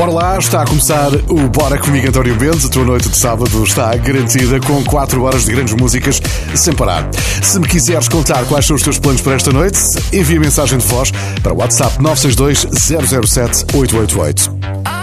Bora lá, está a começar o Bora Comigo António Mendes. A tua noite de sábado está garantida com 4 horas de grandes músicas sem parar. Se me quiseres contar quais são os teus planos para esta noite, envia mensagem de voz para o WhatsApp 962 007 888.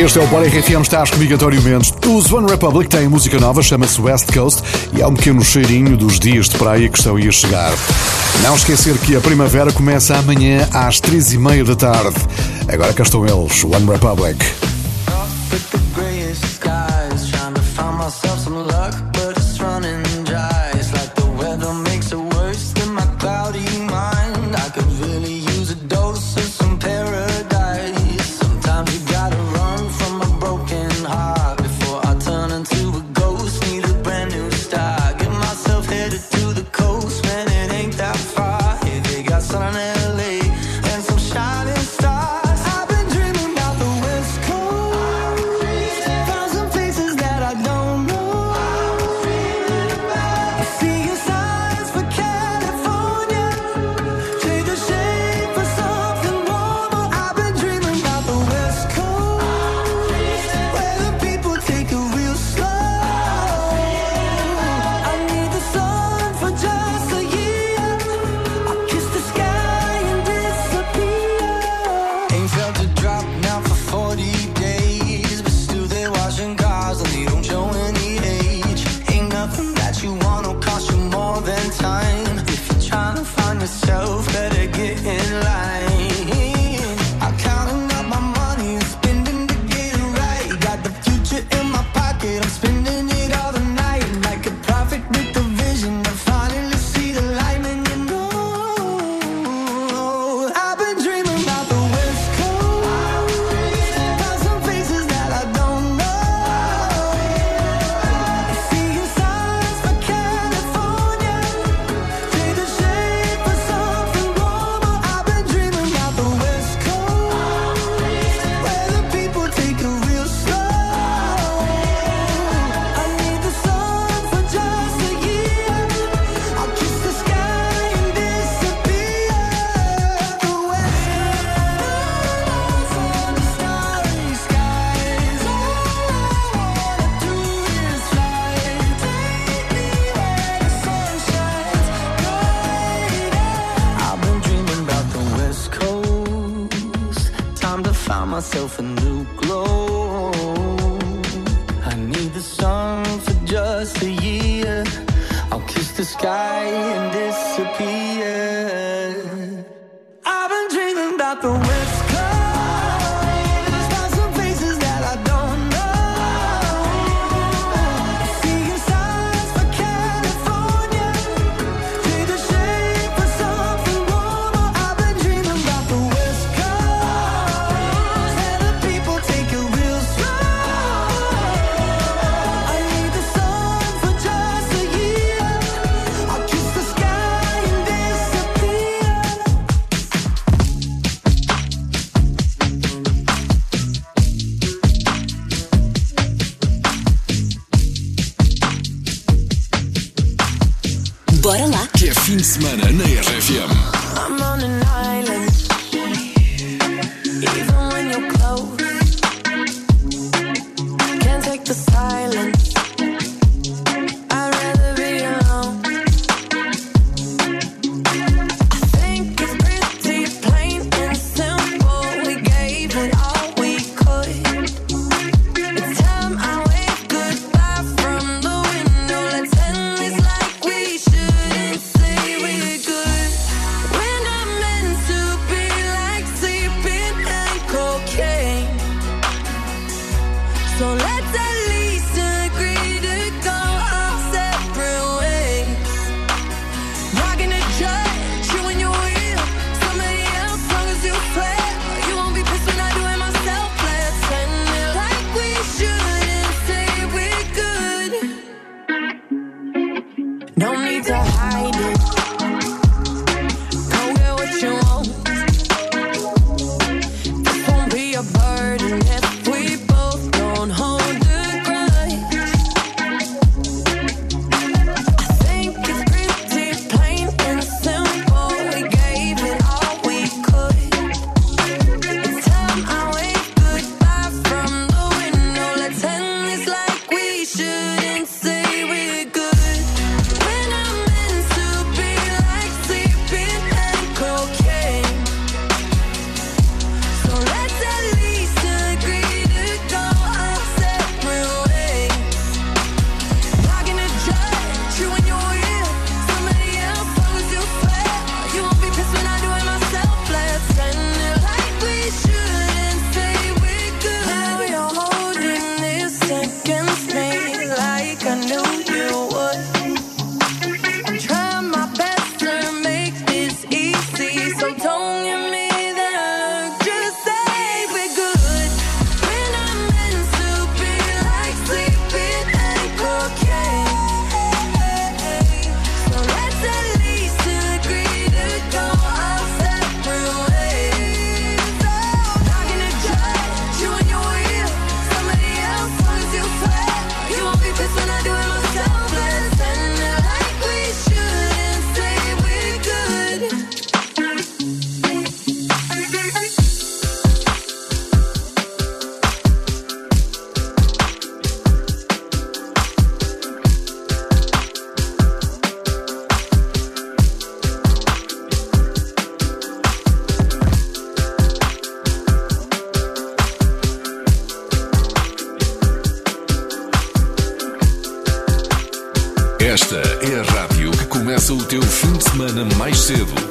Este é o Bora RFM, estás comigo António Mendes. Os One Republic têm música nova, chama-se West Coast e há um pequeno cheirinho dos dias de praia que estão aí a chegar. Não esquecer que a primavera começa amanhã às três e meia da tarde. Agora cá estão eles, One Republic. semana mais cedo.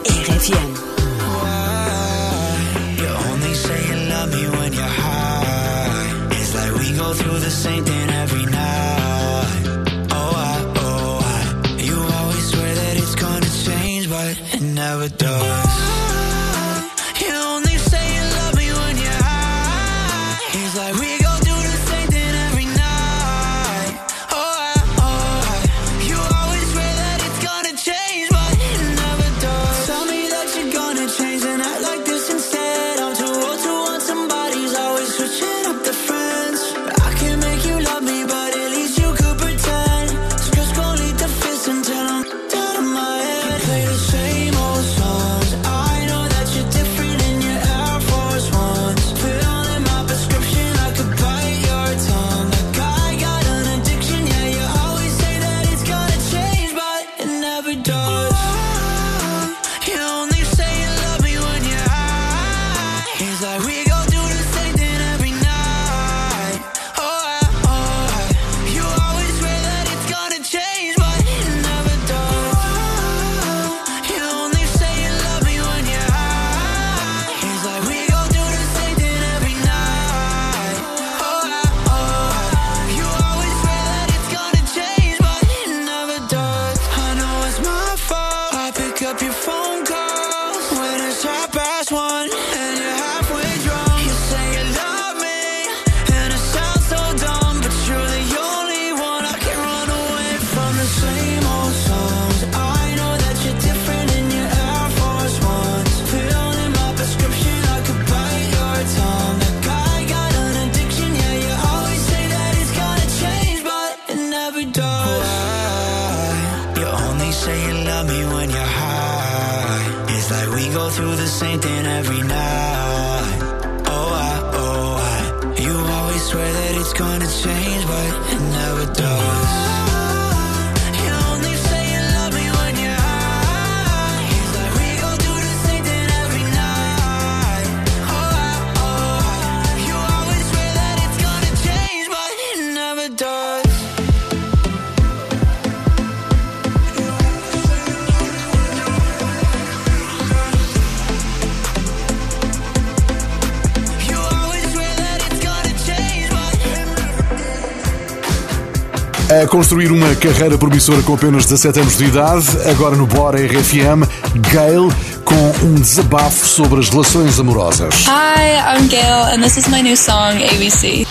construir uma carreira promissora com apenas 17 anos de idade, agora no Bora RFM, Gail com um desabafo sobre as relações amorosas. Hi, I'm Gail and this is my new song ABC.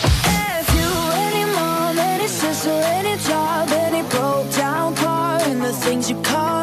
Things you call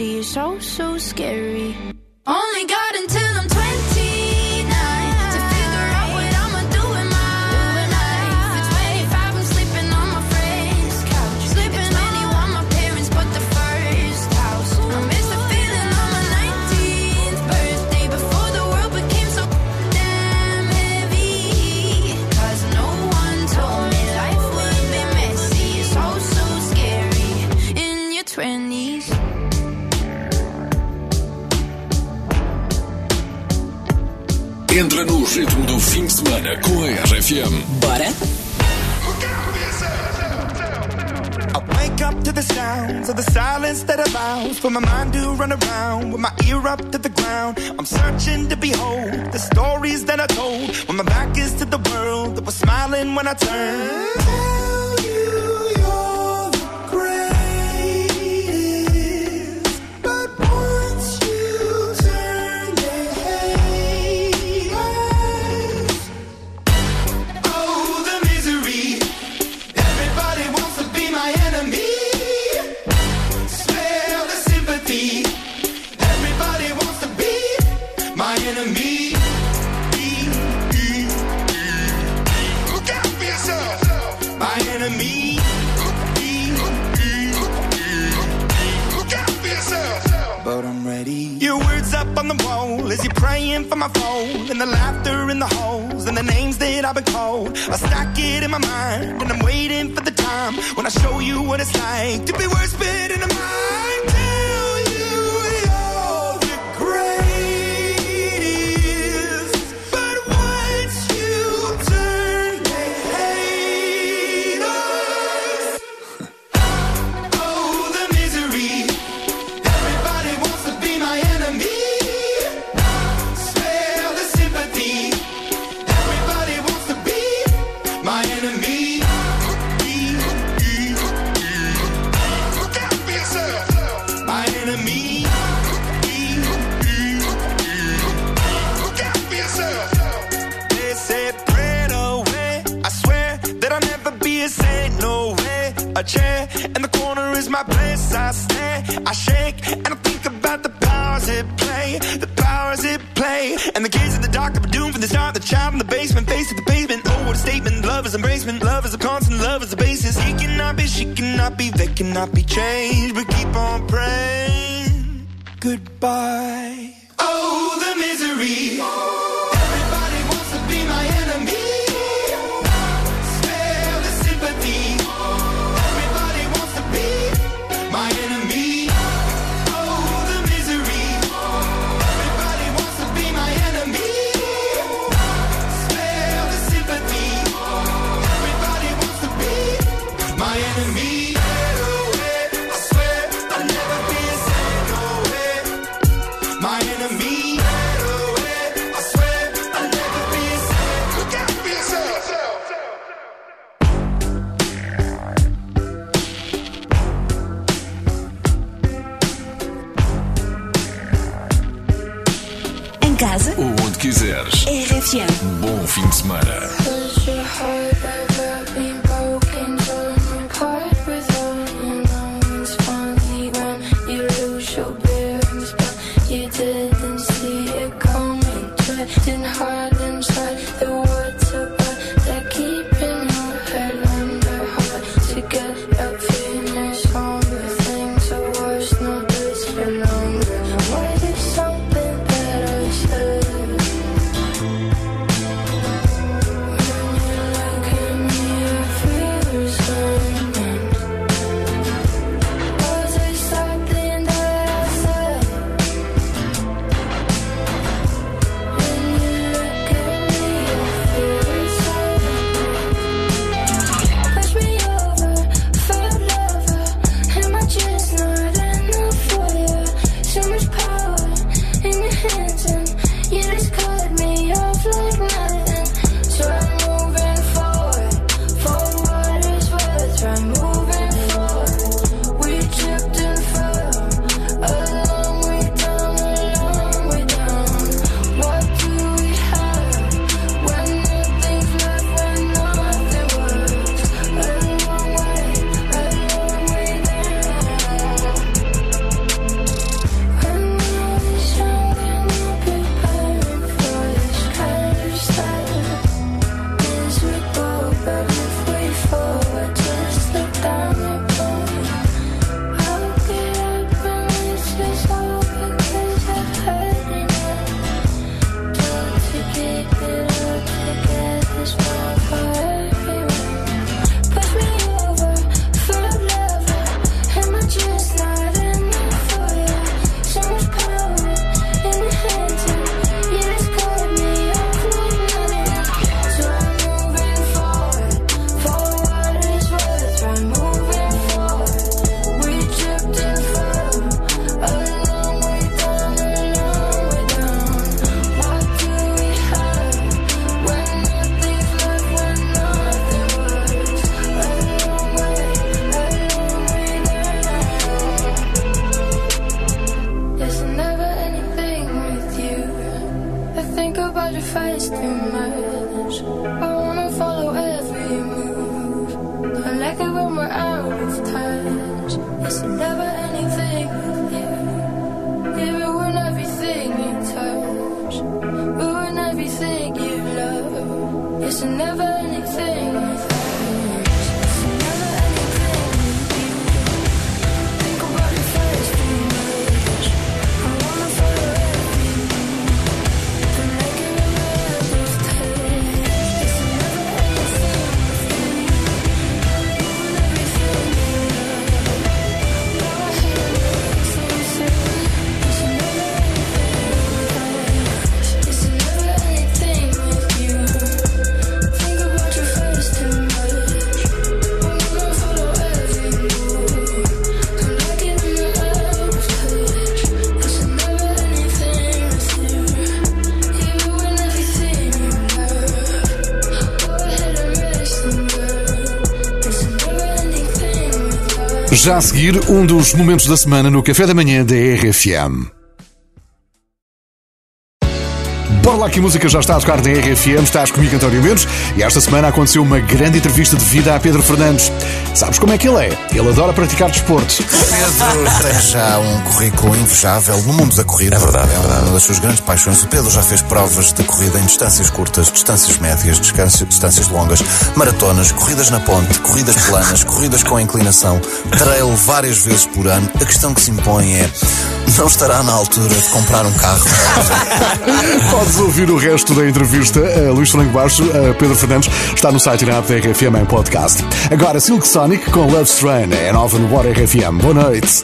see, it's so, so scary. Only God. Entra no ritmo do fim de semana com a RFM. Bora? Wake up to the sounds of the silence that allows for my mind to run around with my ear up to the ground. I'm searching to behold the stories that I told when my back is to the world that was smiling when I turned. crying for my phone and the laughter in the halls and the names that I've been called. I stack it in my mind and I'm waiting for the time when I show you what it's like to be worse, but in the mind. the child in the basement, face of the pavement. Oh, what a statement. Love is embracement. Love is a constant. Love is a basis. He cannot be, she cannot be, they cannot be changed. But keep on praying. Goodbye. Oh, the misery. fim de semana. Já a seguir, um dos momentos da semana no Café da Manhã da RFM. Bora lá que música já está a tocar na RFM, estás comigo António Mendes e esta semana aconteceu uma grande entrevista de vida a Pedro Fernandes. Sabes como é que ele é? Ele adora praticar desporto. Pedro tem já um currículo invejável no mundo da corrida. É verdade, é verdade. Uma das suas grandes paixões. O Pedro já fez provas de corrida em distâncias curtas, distâncias médias, distâncias longas, maratonas, corridas na ponte, corridas planas, corridas com inclinação, trail várias vezes por ano. A questão que se impõe é: não estará na altura de comprar um carro? Podes ouvir o resto da entrevista a Luís Franco Baixo, a Pedro Fernandes, está no site e na app da RFM em podcast. Agora, Silk Sonic com Love Strain é nova no Bora RFM. Boa noite.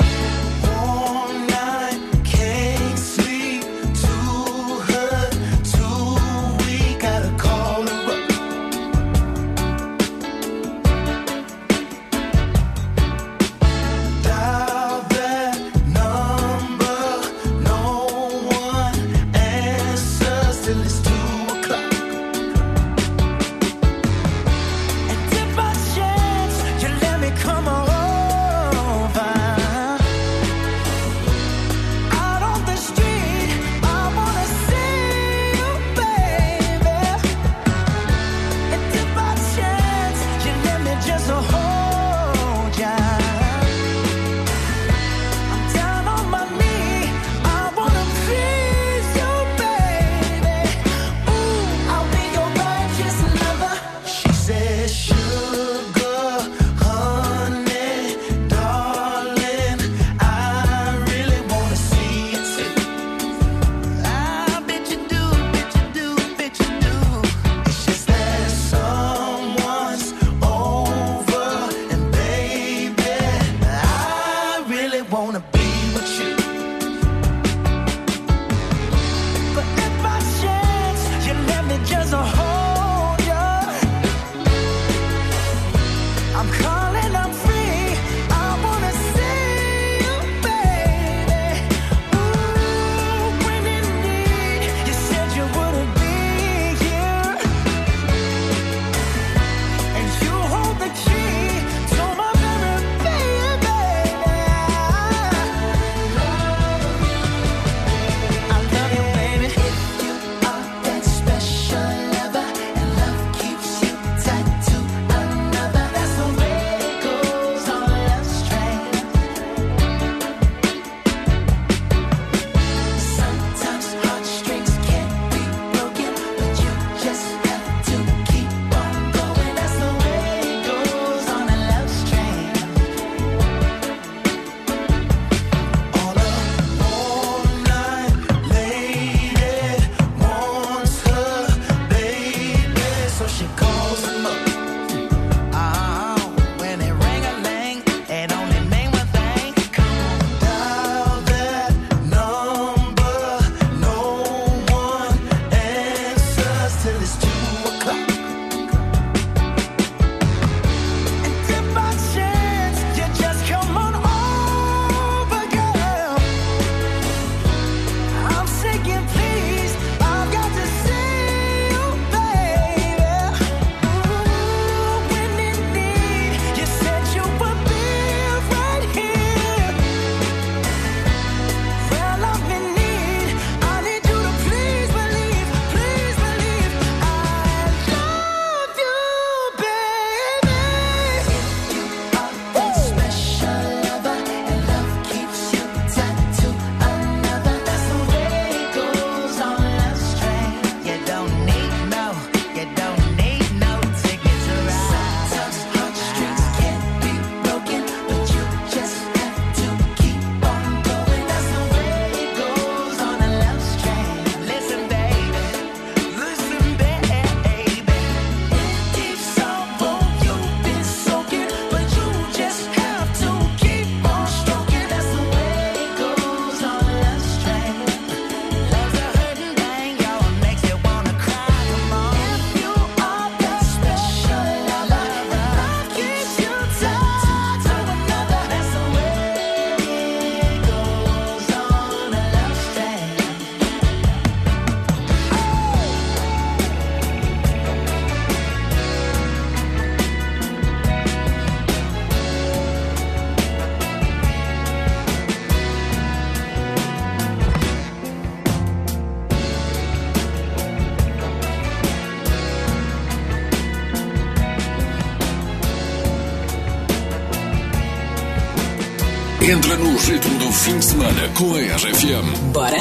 No ritmo do fim de semana com a RFM. Bora?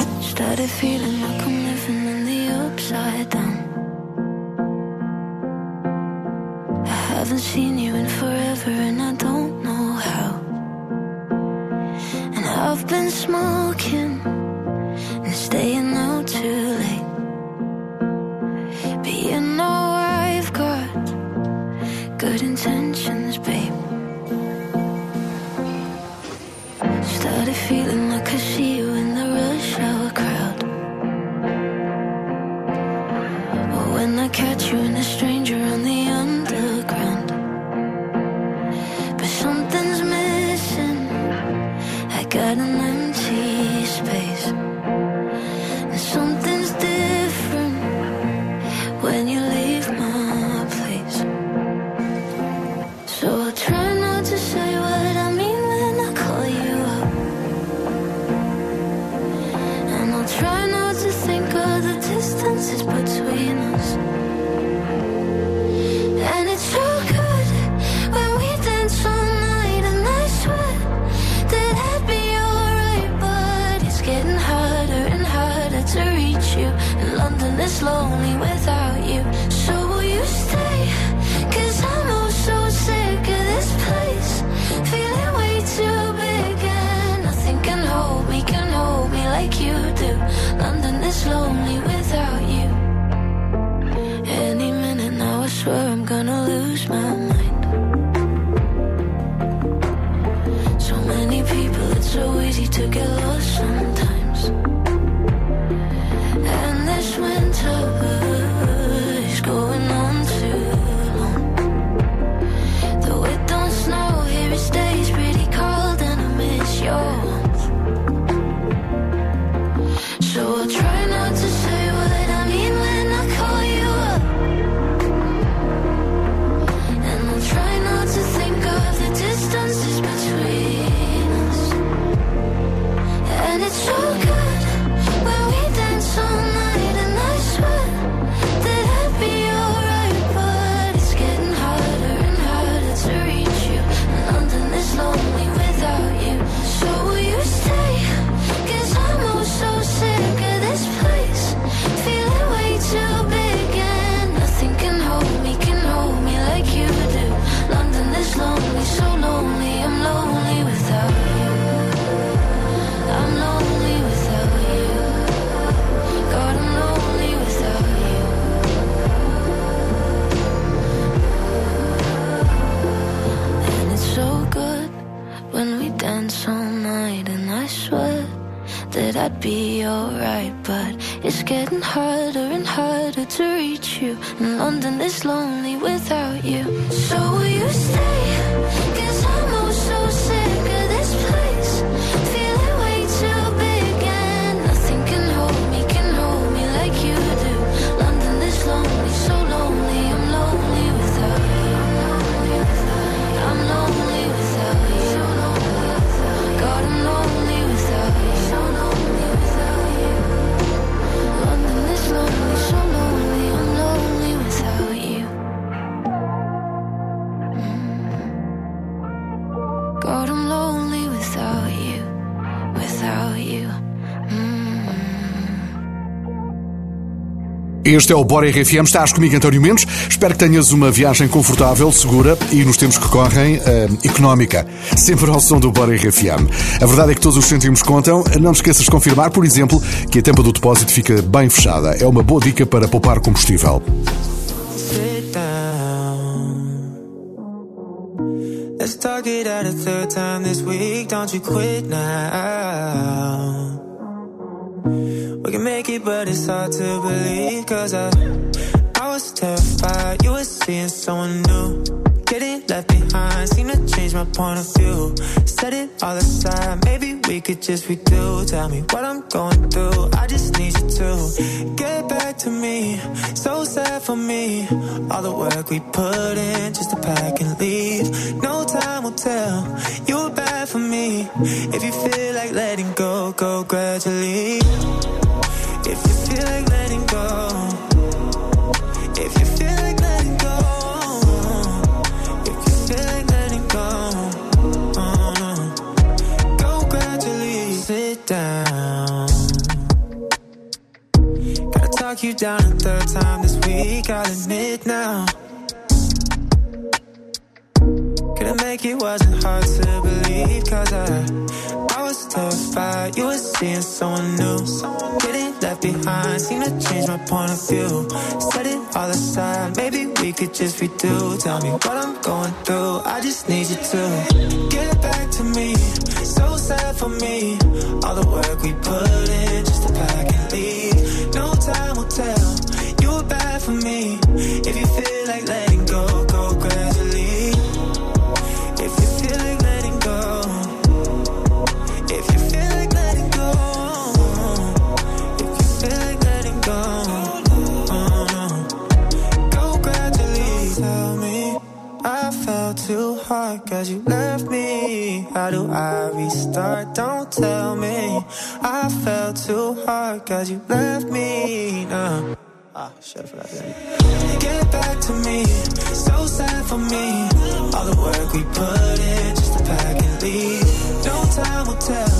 Feeling Este é o Bora RFM. Estás comigo, António Mendes. Espero que tenhas uma viagem confortável, segura e, nos tempos que correm, eh, económica. Sempre ao som do Bora RFM. A verdade é que todos os cêntimos contam. Não te esqueças de confirmar, por exemplo, que a tampa do depósito fica bem fechada. É uma boa dica para poupar combustível. Let's talk it out a third time this week. Don't you quit now. We can make it, but it's hard to believe. Cause I, I was terrified. You were seeing someone new. Getting left behind. Seem to change my point of view. Set it all aside. Maybe we could just redo. Tell me what I'm going through. I just need you to get back to me. So sad for me. All the work we put in just to pack and leave. No time will tell. You were bad for me. If you feel like letting go, go gradually. If you feel like letting go. If you feel like letting go. If you feel like letting go. Oh. Go gradually. Sit down. Gotta talk you down a third time this week. I'll admit now. Couldn't make it, wasn't hard to believe, cause I, I was terrified. You were seeing someone new. Getting left behind, seemed to change my point of view. Set it all aside, maybe we could just redo. Tell me what I'm going through, I just need you to get back to me. So sad for me, all the work we put in just to pack and leave. No time will tell, you were bad for me. If you feel like hard cause you left me. How do I restart? Don't tell me. I fell too hard cause you left me. Nah. Ah, shit, for that. Get back to me, so sad for me. All the work we put in just to pack and leave. No time will tell.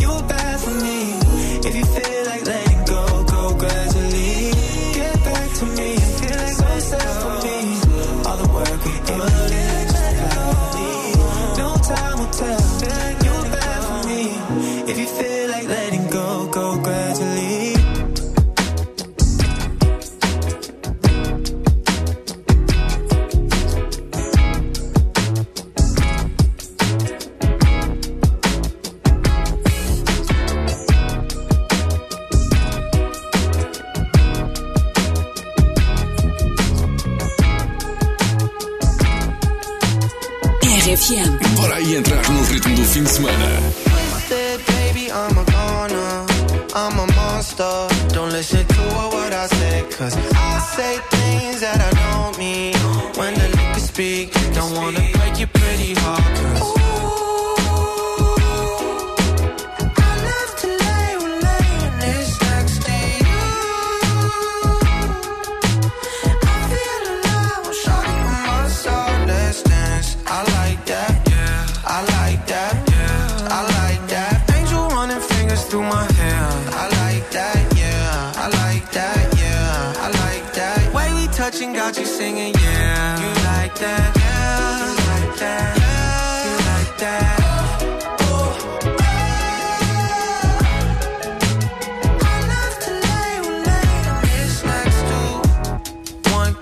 You were bad for me. If you feel like letting Bora aí entrar no ritmo do fim de semana. Said, baby, I'm a goner. I'm got you singing. Yeah. You like that. Yeah. You like that. Yeah. You like that.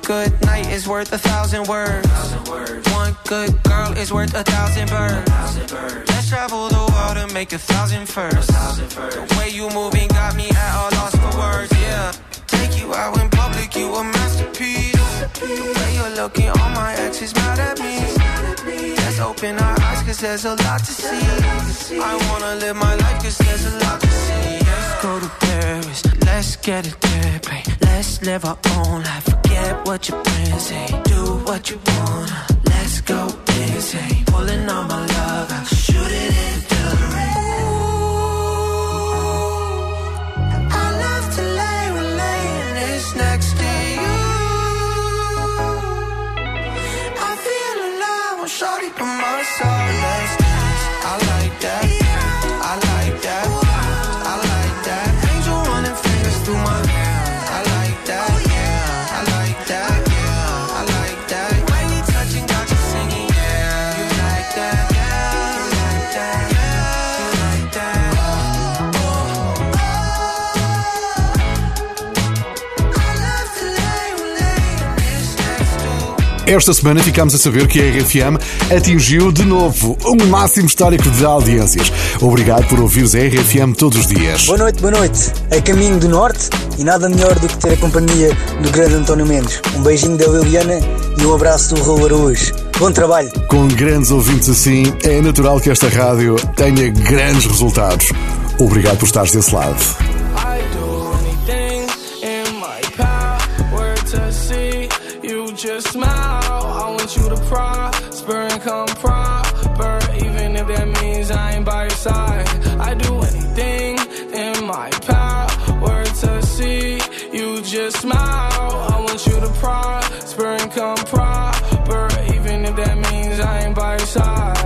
Good night is worth a thousand words. One good girl is worth a thousand birds. Let's travel the world and make a thousand firsts. The way you moving got me at a loss for words. Yeah, take you out in public, you a masterpiece. The way you're looking, all my exes mad at me. Let's open our eyes, cause there's a lot to see. I wanna live my life, cause there's a lot to see. Let's go to Paris, let's get it there. Let's live our own life, forget what your friends say. Do what you wanna, let's go insane. Pulling on my love, I'll shoot it into Esta semana ficámos a saber que a RFM atingiu de novo um máximo histórico de audiências. Obrigado por ouvires a RFM todos os dias. Boa noite, boa noite. A caminho do norte e nada melhor do que ter a companhia do grande António Mendes. Um beijinho da Liliana e um abraço do Raul Araújo. Bom trabalho. Com grandes ouvintes assim, é natural que esta rádio tenha grandes resultados. Obrigado por estares desse lado. Just smile. Want you to prosper and come proper, even if that means I ain't by your side. I do anything in my power to see you just smile. I want you to prosper and come proper, even if that means I ain't by your side.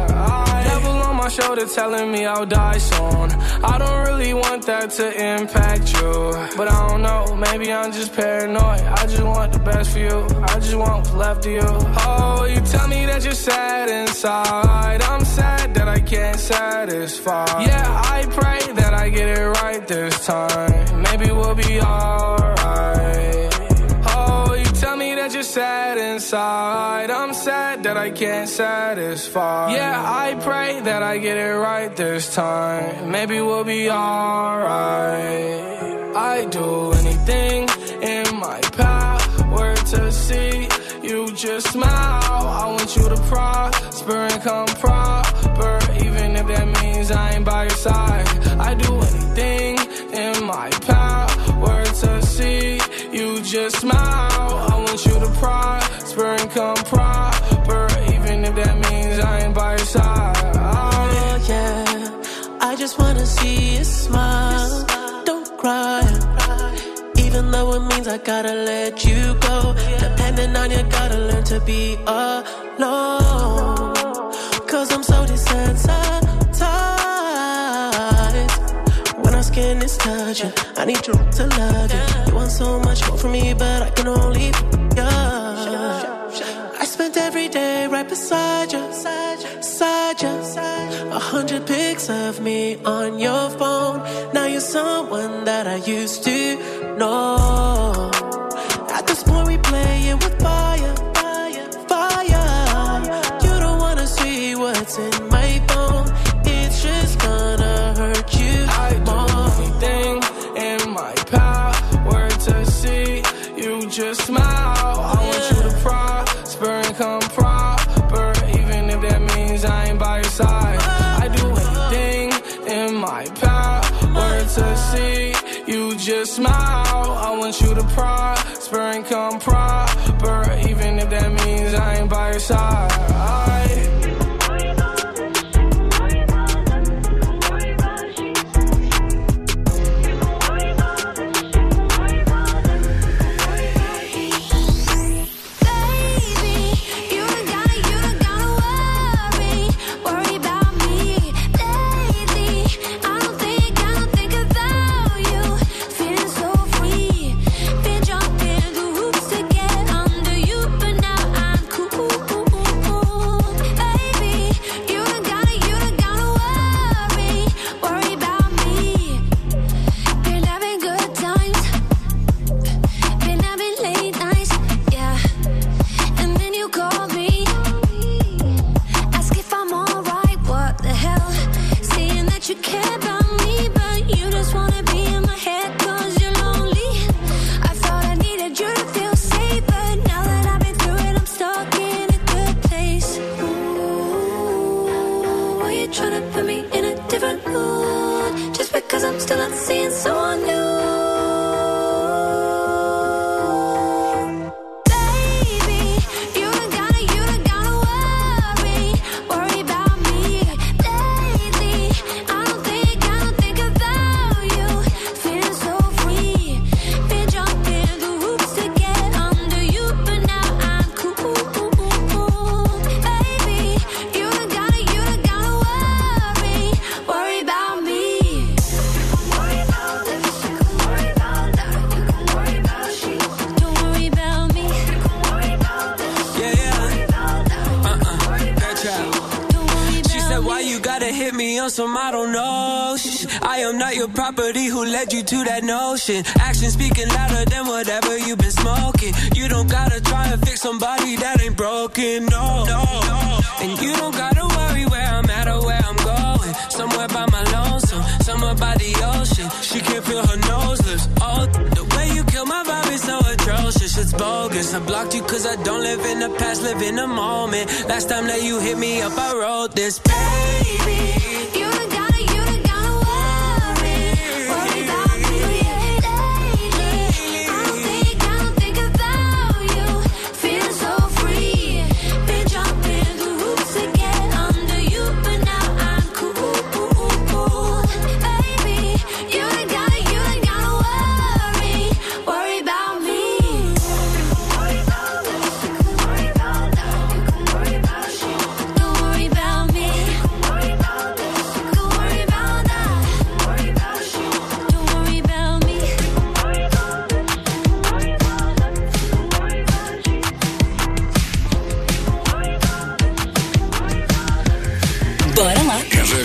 My shoulder telling me I'll die soon. I don't really want that to impact you. But I don't know, maybe I'm just paranoid. I just want the best for you. I just want what's left of you. Oh, you tell me that you're sad inside. I'm sad that I can't satisfy. Yeah, I pray that I get it right this time. Maybe we'll be alright. Sad inside. I'm sad that I can't satisfy. Yeah, I pray that I get it right this time. Maybe we'll be alright. I do anything in my power to see you just smile. I want you to prosper and come proper, even if that means I ain't by your side. I do anything in my power to see you just smile. Prosper and come proper, even if that means I ain't by your side. Yeah, yeah. I just wanna see you smile. Don't cry. Even though it means I gotta let you go. Depending on you, gotta learn to be alone. Cause I'm so desensitized. Is touching, I need you to love you. You want so much more from me, but I can only you. I spent every day right beside you, beside you. A hundred pics of me on your phone. Now you're someone that I used to know. Smile. I want you to prosper and come proper, even if that means I ain't by your side. I do anything in my power to see you just smile. I want you to prosper and come proper, even if that means I ain't by your side. You your property. Who led you to that notion? Action speaking louder than whatever you've been smoking. You don't gotta try and fix somebody that ain't broken. No, no, no. And you don't gotta worry where I'm at or where I'm going. Somewhere by my lonesome, somewhere by the ocean. She can feel her nose lips. Oh, the way you kill my vibe is so atrocious. It's bogus. I blocked you cause I don't live in the past, live in the moment. Last time that you hit me up, I wrote this. Baby, You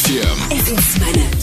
FM. Essence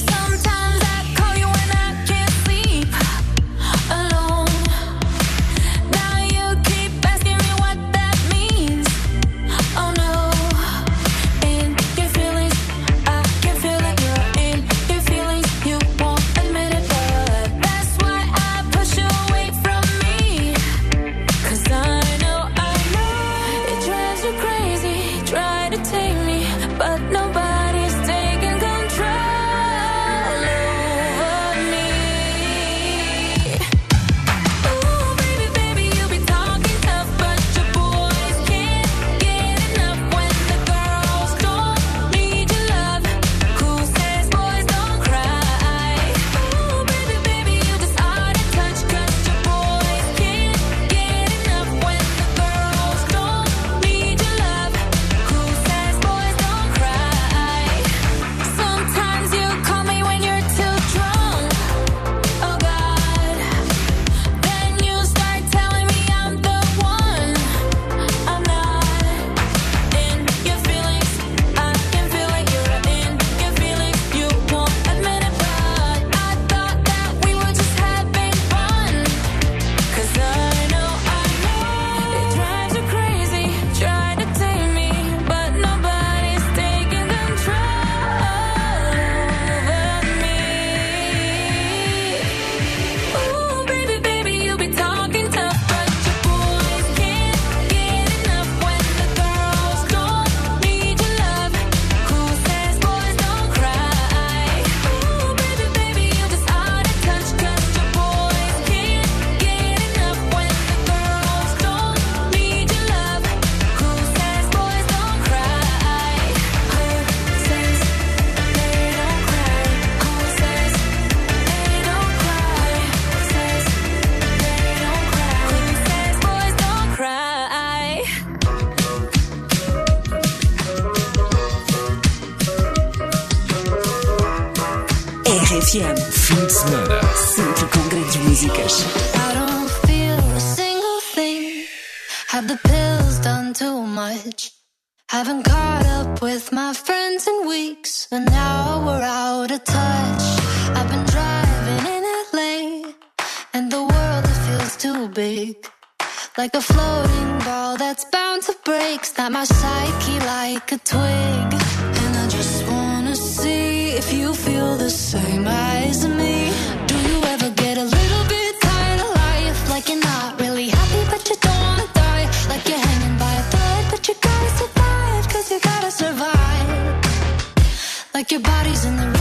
a twig, and I just wanna see if you feel the same as me. Do you ever get a little bit tired of life? Like you're not really happy, but you don't wanna die. Like you're hanging by a thread, but you gotta survive, cause you gotta survive. Like your body's in the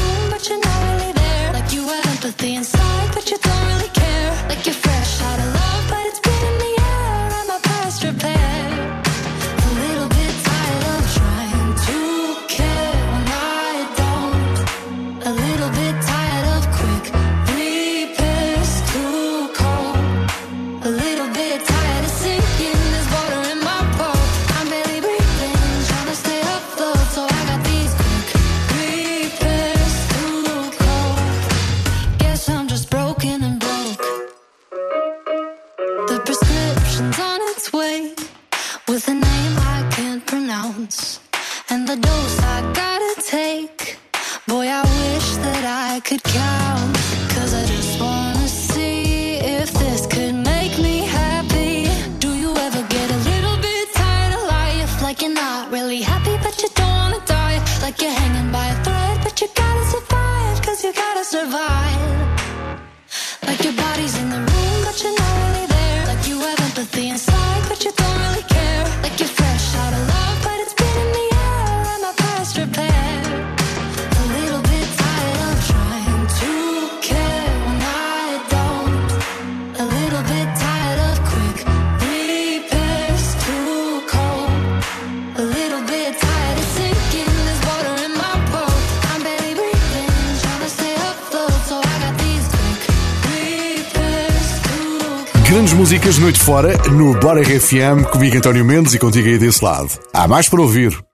fora no Bora RFM, comigo António Mendes e contigo aí desse lado. Há mais para ouvir.